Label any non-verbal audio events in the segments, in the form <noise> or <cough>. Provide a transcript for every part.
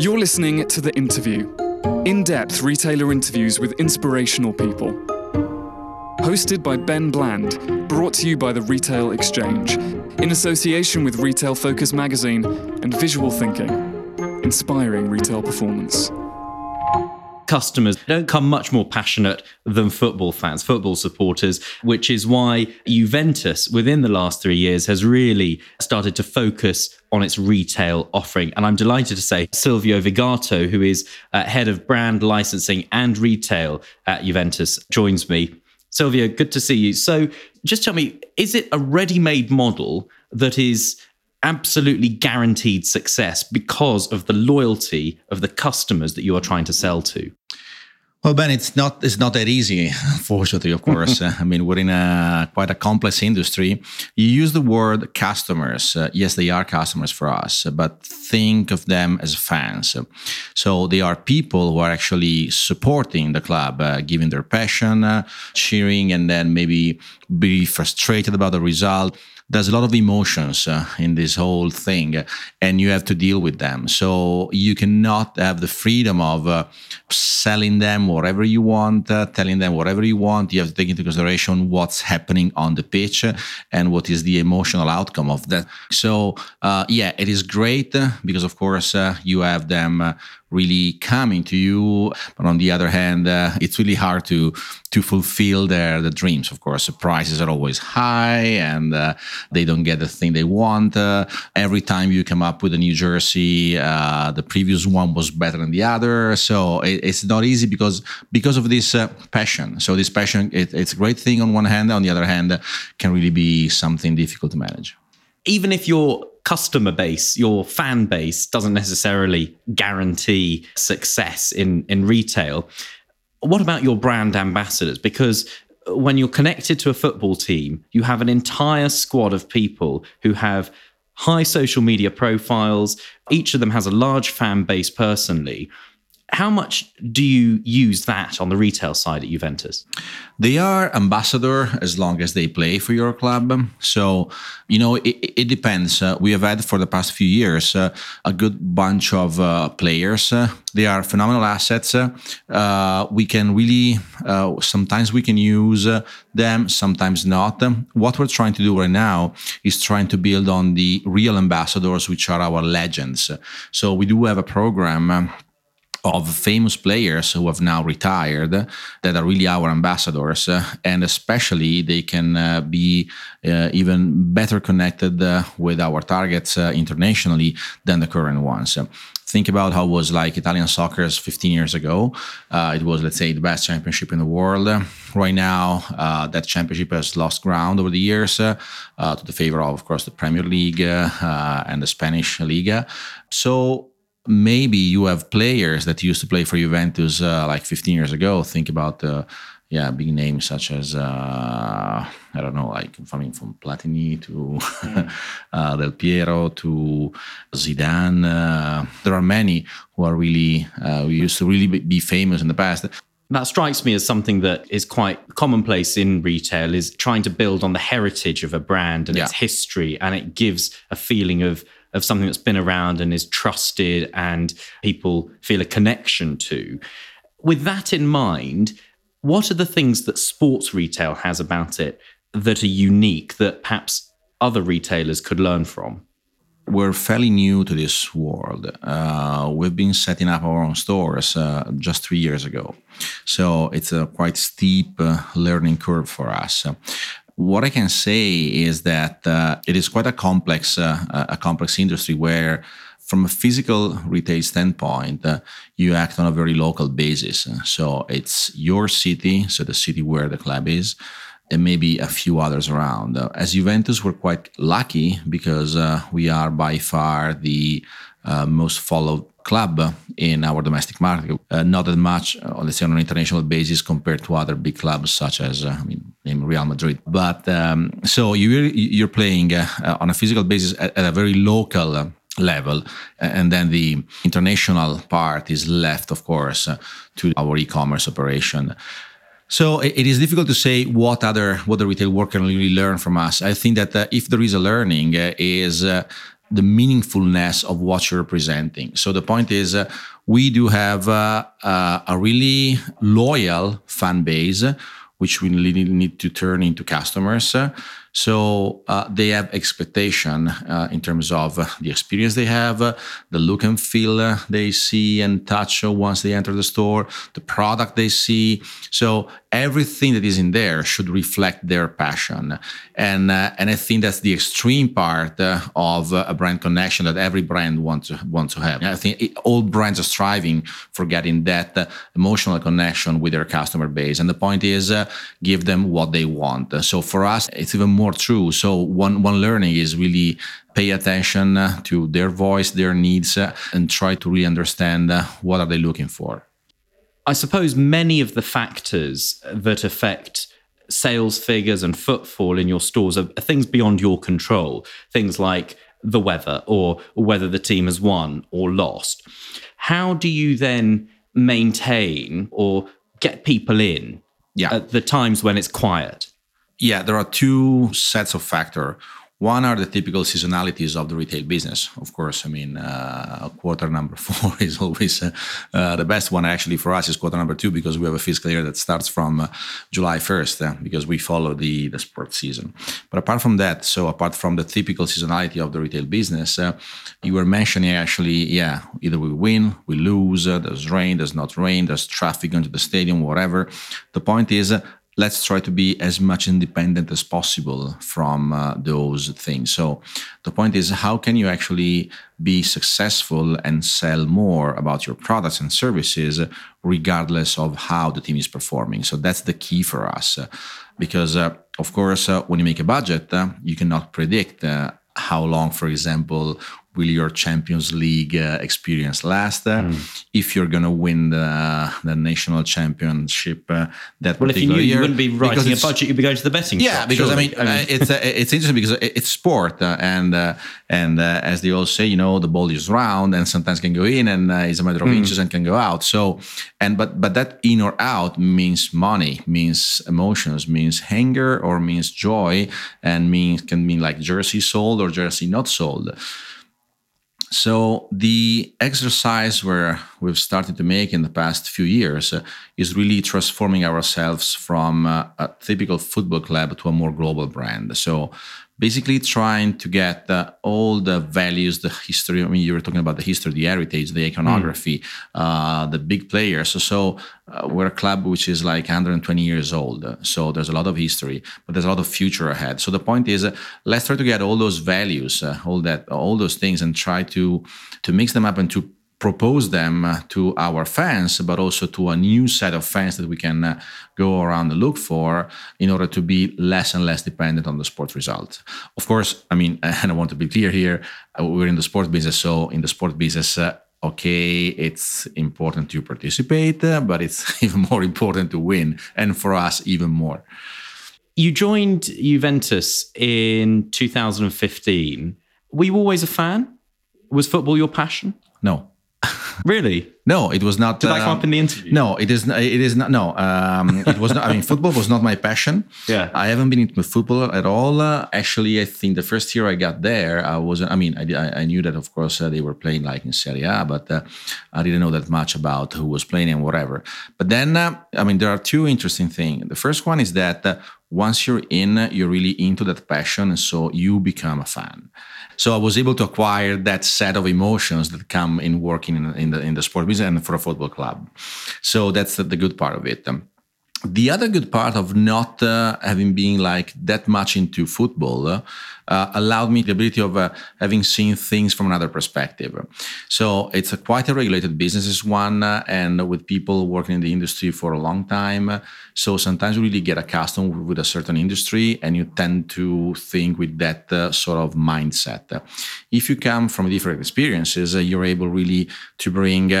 You're listening to The Interview in depth retailer interviews with inspirational people. Hosted by Ben Bland, brought to you by the Retail Exchange, in association with Retail Focus magazine and Visual Thinking, inspiring retail performance customers don't come much more passionate than football fans, football supporters, which is why Juventus within the last three years has really started to focus on its retail offering. And I'm delighted to say Silvio Vigato, who is uh, head of brand licensing and retail at Juventus, joins me. Silvio, good to see you. So just tell me, is it a ready made model that is absolutely guaranteed success because of the loyalty of the customers that you are trying to sell to? Well, Ben, it's not it's not that easy, <laughs> unfortunately. Of course, <laughs> I mean we're in a quite a complex industry. You use the word customers. Uh, yes, they are customers for us, but think of them as fans. So they are people who are actually supporting the club, uh, giving their passion, uh, cheering, and then maybe be frustrated about the result there's a lot of emotions uh, in this whole thing and you have to deal with them. So you cannot have the freedom of uh, selling them whatever you want uh, telling them whatever you want. You have to take into consideration what's happening on the pitch and what is the emotional outcome of that. So uh, yeah it is great uh, because of course uh, you have them really coming to you. But on the other hand, uh, it's really hard to to fulfill their the dreams. Of course, the prices are always high, and uh, they don't get the thing they want. Uh, every time you come up with a new jersey, uh, the previous one was better than the other. So it, it's not easy because because of this uh, passion. So this passion, it, it's a great thing on one hand. On the other hand, can really be something difficult to manage. Even if you're customer base, your fan base doesn't necessarily guarantee success in, in retail. What about your brand ambassadors? Because when you're connected to a football team, you have an entire squad of people who have high social media profiles. Each of them has a large fan base personally how much do you use that on the retail side at Juventus? They are ambassador as long as they play for your club. So, you know, it, it depends. Uh, we have had for the past few years uh, a good bunch of uh, players. Uh, they are phenomenal assets. Uh, we can really, uh, sometimes we can use them, sometimes not. What we're trying to do right now is trying to build on the real ambassadors, which are our legends. So we do have a program of famous players who have now retired that are really our ambassadors uh, and especially they can uh, be uh, even better connected uh, with our targets uh, internationally than the current ones. Think about how it was like italian soccer 15 years ago. Uh, it was let's say the best championship in the world. Right now that championship has lost ground over the years to the favor of of course the premier league and the spanish liga. So maybe you have players that used to play for Juventus uh, like 15 years ago. Think about uh, yeah, big names such as uh, I don't know, like coming from Platini to mm. <laughs> uh, Del Piero to Zidane. Uh, there are many who are really uh, who used to really be famous in the past. That strikes me as something that is quite commonplace in retail is trying to build on the heritage of a brand and yeah. its history and it gives a feeling of of something that's been around and is trusted and people feel a connection to. With that in mind, what are the things that sports retail has about it that are unique that perhaps other retailers could learn from? We're fairly new to this world. Uh, we've been setting up our own stores uh, just three years ago. So it's a quite steep uh, learning curve for us. What I can say is that uh, it is quite a complex, uh, a complex industry where, from a physical retail standpoint, uh, you act on a very local basis. So it's your city, so the city where the club is, and maybe a few others around. As Juventus, we're quite lucky because uh, we are by far the uh, most followed club in our domestic market. Uh, not that much, uh, let's say, on an international basis compared to other big clubs such as, uh, I mean, Real Madrid. But um, so you, you're playing uh, uh, on a physical basis at, at a very local level and then the international part is left of course to our e-commerce operation so it is difficult to say what other what the retail world can really learn from us i think that uh, if there is a learning uh, is uh, the meaningfulness of what you're presenting. So the point is, uh, we do have uh, uh, a really loyal fan base, which we really need to turn into customers. So uh, they have expectation uh, in terms of uh, the experience they have, uh, the look and feel uh, they see and touch once they enter the store, the product they see. So everything that is in there should reflect their passion, and uh, and I think that's the extreme part of a brand connection that every brand wants to want to have. I think it, all brands are striving for getting that emotional connection with their customer base, and the point is give them what they want. So for us, it's even more true. So one one learning is really pay attention uh, to their voice, their needs, uh, and try to really understand uh, what are they looking for. I suppose many of the factors that affect sales figures and footfall in your stores are things beyond your control. Things like the weather or whether the team has won or lost. How do you then maintain or get people in yeah. at the times when it's quiet? Yeah, there are two sets of factor. One are the typical seasonalities of the retail business. Of course, I mean, uh, quarter number <laughs> four is always uh, uh, the best one. Actually, for us, is quarter number two because we have a fiscal year that starts from uh, July 1st uh, because we follow the, the sports season. But apart from that, so apart from the typical seasonality of the retail business, uh, you were mentioning actually, yeah, either we win, we lose, there's rain, there's not rain, there's traffic into the stadium, whatever. The point is, let's try to be as much independent as possible from uh, those things. So the point is, how can you actually be successful and sell more about your products and services, regardless of how the team is performing? So that's the key for us, because uh, of course, uh, when you make a budget, uh, you cannot predict uh, how long, for example, will your Champions League uh, experience last? Mm. If you're going to win the, the national championship uh, that well, if you knew year, you wouldn't be writing a budget, you'd be going to the betting. Yeah, shop, because. I mean, I mean it's uh, it's interesting because it's sport, uh, and uh, and uh, as they all say, you know, the ball is round and sometimes can go in, and it's a matter of mm. inches and can go out. So, and but but that in or out means money, means emotions, means anger, or means joy, and means can mean like jersey sold or jersey not sold. So the exercise where we've started to make in the past few years uh, is really transforming ourselves from uh, a typical football club to a more global brand. So basically trying to get uh, all the values, the history. I mean, you were talking about the history, the heritage, the iconography, mm. uh, the big players. So, so uh, we're a club which is like 120 years old. So there's a lot of history, but there's a lot of future ahead. So the point is, uh, let's try to get all those values, uh, all that, all those things, and try to to mix them up and to propose them uh, to our fans, but also to a new set of fans that we can uh, go around and look for in order to be less and less dependent on the sport result. Of course, I mean, <laughs> and I want to be clear here, uh, we're in the sport business. So in the sport business, uh, okay, it's important to participate, but it's <laughs> even more important to win. And for us, even more. You joined Juventus in 2015. Were you always a fan? Was football your passion? No. Really? No, it was not. Did that come up in the interview? No, it is. It is not. No, um, it was not. I mean, <laughs> football was not my passion. Yeah, I haven't been into football at all. Uh, actually, I think the first year I got there, I was. I mean, I, I knew that of course uh, they were playing like in Serie A, but uh, I didn't know that much about who was playing and whatever. But then, uh, I mean, there are two interesting things. The first one is that uh, once you're in, you're really into that passion, and so you become a fan. So I was able to acquire that set of emotions that come in working in, in the in the sport business and for a football club. So that's the, good part of it. The other good part of not uh, having been like that much into football uh, uh, allowed me the ability of uh, having seen things from another perspective. So it's a quite a regulated business, is one, uh, and with people working in the industry for a long time. So sometimes you really get accustomed with a certain industry, and you tend to think with that uh, sort of mindset. If you come from different experiences, you're able really to bring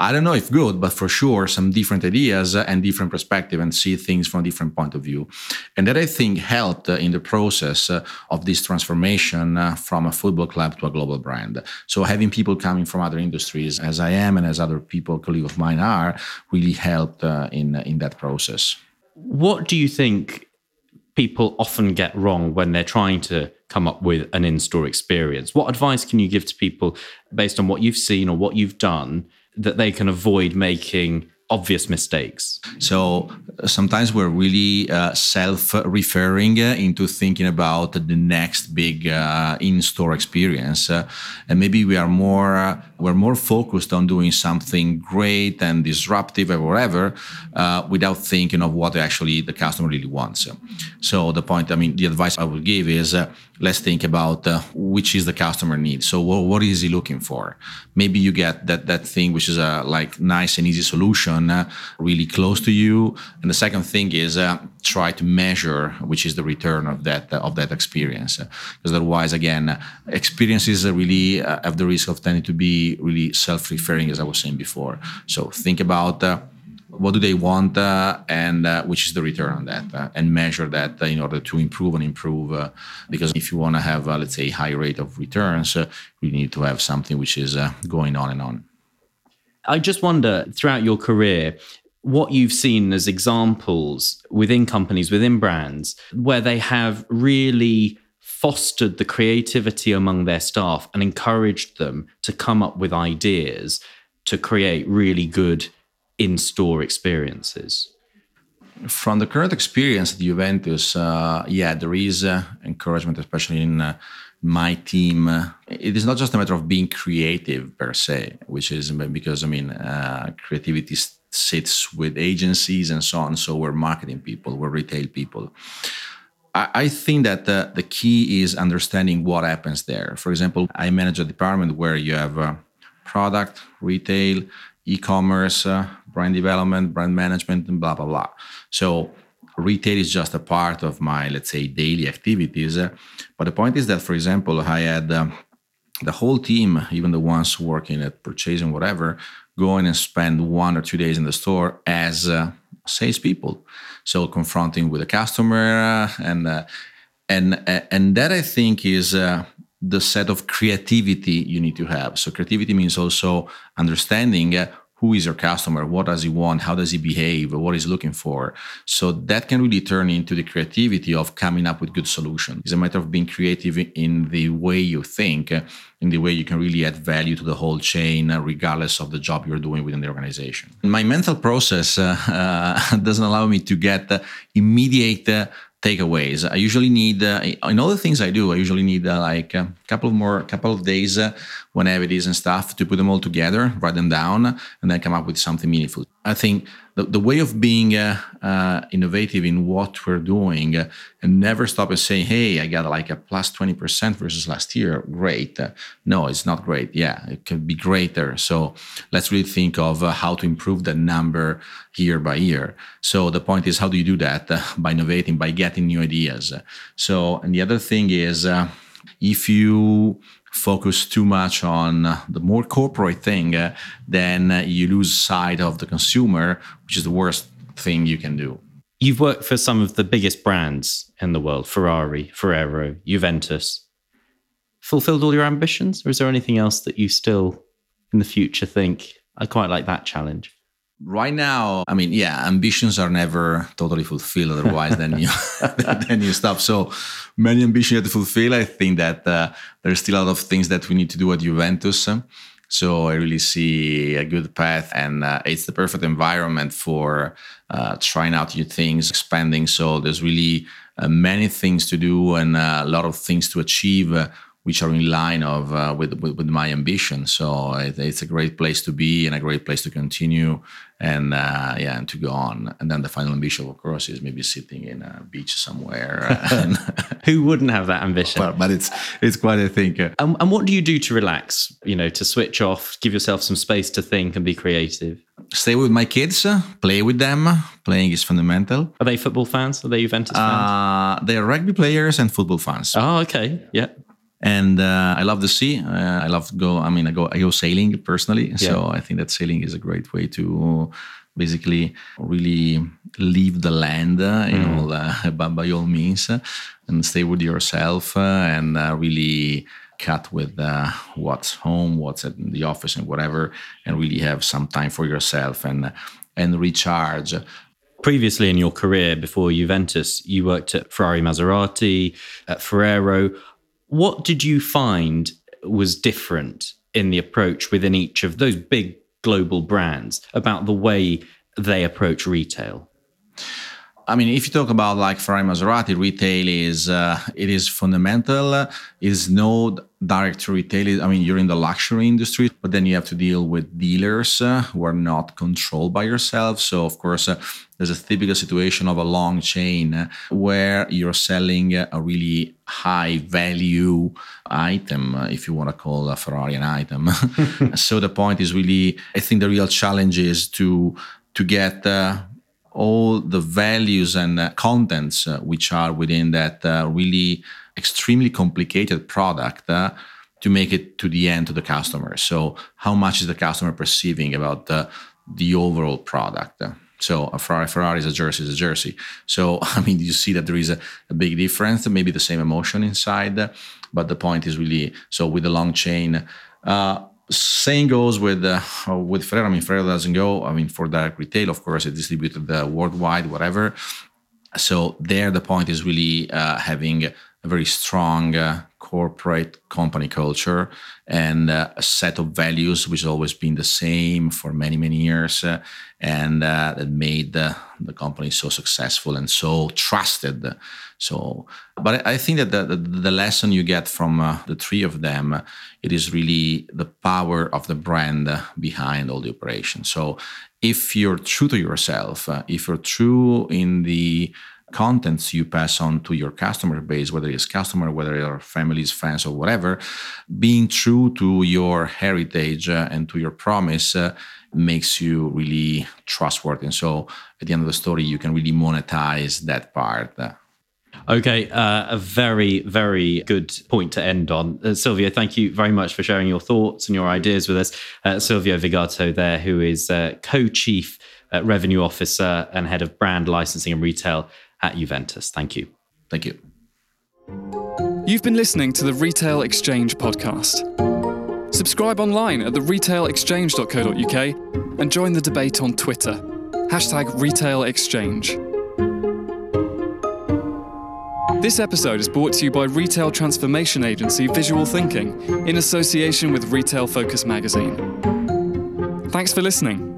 I don't know if good, but for sure some different ideas and different perspective and see things from a different point of view. And that I think helped in the process of this transformation uh, from a football club to a global brand. So having people coming from other industries, as I am and as other people, colleagues of mine are, really helped uh, in, in that process. What do you think people often get wrong when they're trying to come up with an in store experience. What advice can you give to people based on what you've seen or what you've done that they can avoid making obvious mistakes. So sometimes we're really uh, self-referring uh, into thinking about the next big uh, in-store experience, uh, and maybe we are more uh, we're more focused on doing something great and disruptive or whatever, uh, without thinking of what actually the customer really wants. So the point, I mean, the advice I would give is let's think about which is the customer need. So what, is he looking for? Maybe you get that that thing which is a like nice and easy solution uh, really close to you. And the second thing is uh, try to measure which is the return of that uh, of that experience, because otherwise, again, experiences really have the risk of tending to be really self-referring, as I was saying before. So think about what do they want uh, and uh, which is the return on that uh, and measure that in order to improve and improve because if you want to have let's say high rate of returns you need to have something which is going on and on. I just wonder throughout your career, what you've seen as examples within companies, within brands, where they have really fostered the creativity among their staff and encouraged them to come up with ideas to create really good in store experiences. From the current experience at Juventus, uh, yeah, there is uh, encouragement, especially in uh, my team. It is not just a matter of being creative per se which is because i mean uh, creativity sits with agencies and so on so we're marketing people we're retail people. I, think that the, the, key is understanding what happens there. For example i manage a department where you have uh, product retail e-commerce uh, brand development brand management and blah blah blah. So retail is just a part of my let's say daily activities. But the point is that for example i had um, the whole team even the ones working at purchasing whatever going and spend one or two days in the store as uh, salespeople. So confronting with a customer uh, and uh, and uh, and that i think is the set of creativity you need to have. So creativity means also understanding who is your customer what does he want how does he behave what he's looking for. So that can really turn into the creativity of coming up with good solutions it's a matter of being creative in the way you think in the way you can really add value to the whole chain regardless of the job you're doing within the organization. My mental process uh, uh, <laughs> doesn't allow me to get uh, immediate takeaways. I usually need uh, in all the things I do. I usually need uh, like a couple of more, couple of days uh, when I have it is and stuff to put them all together, write them down, and then come up with something meaningful. I think the, the way of being uh, uh, innovative in what we're doing uh, and never stop and say, hey, I got like a plus 20% versus last year. Great. Uh, no, it's not great. Yeah, it could be greater. So let's really think of uh, how to improve that number year by year. So the point is, how do you do that? Uh, <laughs> by innovating, by getting new ideas. So, and the other thing is, if you focus too much on the more corporate thing, uh, then uh, you lose sight of the consumer, which is the worst thing you can do. You've worked for some of the biggest brands in the world Ferrari, Ferrero, Juventus. Fulfilled all your ambitions, or is there anything else that you still in the future think, I quite like that challenge? Right now i mean yeah ambitions are never totally fulfilled otherwise then you <laughs> then you stop. So many ambitions you have to fulfill. I think that uh, there's still a lot of things that we need to do at juventus. So i really see a good path and uh, it's the perfect environment for uh, trying out new things expanding. So there's really uh, many things to do and uh, a lot of things to achieve uh, which are in line of uh, with, with, with my ambition. So it, it's a great place to be and a great place to continue and uh, yeah, and to go on. And then the final ambition, of course, is maybe sitting in a beach somewhere. <laughs> <laughs> Who wouldn't have that ambition? But, but it's it's quite a thinker. And, and what do you do to relax? You know, to switch off, give yourself some space to think and be creative. Stay with my kids, play with them. Playing is fundamental. Are they football fans? Are they Juventus fans? Uh, they are rugby players and football fans. Oh, okay, yeah and uh, I love the sea. Uh, I love go. I mean, I go. I go sailing personally. Yeah. So I think that sailing is a great way to basically really leave the land, uh, you mm. know, uh, <laughs> by, by, all means, uh, and stay with yourself uh, and really cut with what's home, what's at the office, and whatever, and really have some time for yourself and and recharge. Previously in your career before Juventus, you worked at Ferrari Maserati, at Ferrero What did you find was different in the approach within each of those big global brands about the way they approach retail? I mean, if you talk about like Ferrari Maserati, retail is uh, it is fundamental. It is no direct to retail. I mean, you're in the luxury industry, but then you have to deal with dealers uh, who are not controlled by yourself. So, of course, uh, there's a typical situation of a long chain uh, where you're selling a really high value item, uh, if you want to call a Ferrari an item. <laughs> so the point is really, I think the real challenge is to to get uh, all the values and uh, contents uh, which are within that uh, really extremely complicated product uh, to make it to the end to the customer. So, how much is the customer perceiving about the, the overall product? So, a Ferrari, Ferrari is a jersey, is a jersey. So, <laughs> I mean, you see that there is a, a big difference, maybe the same emotion inside, but the point is really so with the long chain. Uh, same goes with uh, with Ferrero. I mean, Ferrero doesn't go. I mean, for direct retail, of course, it distributed uh, worldwide, whatever. So there, the point is really uh, having a very strong uh, corporate company culture and uh, a set of values which has always been the same for many many years uh, and uh, that made the, the company so successful and so trusted. So but i think that the, the, the lesson you get from uh, the three of them it is really the power of the brand behind all the operations. So if you're true to yourself uh, if you're true in the contents you pass on to your customer base, whether it's customer, whether it's families, friends, or whatever, being true to your heritage uh, and to your promise uh, makes you really trustworthy. And so at the end of the story, you can really monetize that part. Okay, uh, a very, very good point to end on. Uh, Silvio, thank you very much for sharing your thoughts and your ideas with us. Uh, Silvio Vigato, there, who is uh, co chief revenue officer and head of brand licensing and retail at Juventus. Thank you. Thank you. You've been listening to the Retail Exchange podcast. Subscribe online at theretailexchange.co.uk and join the debate on Twitter. Hashtag Retail Exchange. This episode is brought to you by retail transformation agency Visual Thinking in association with Retail Focus magazine. Thanks for listening.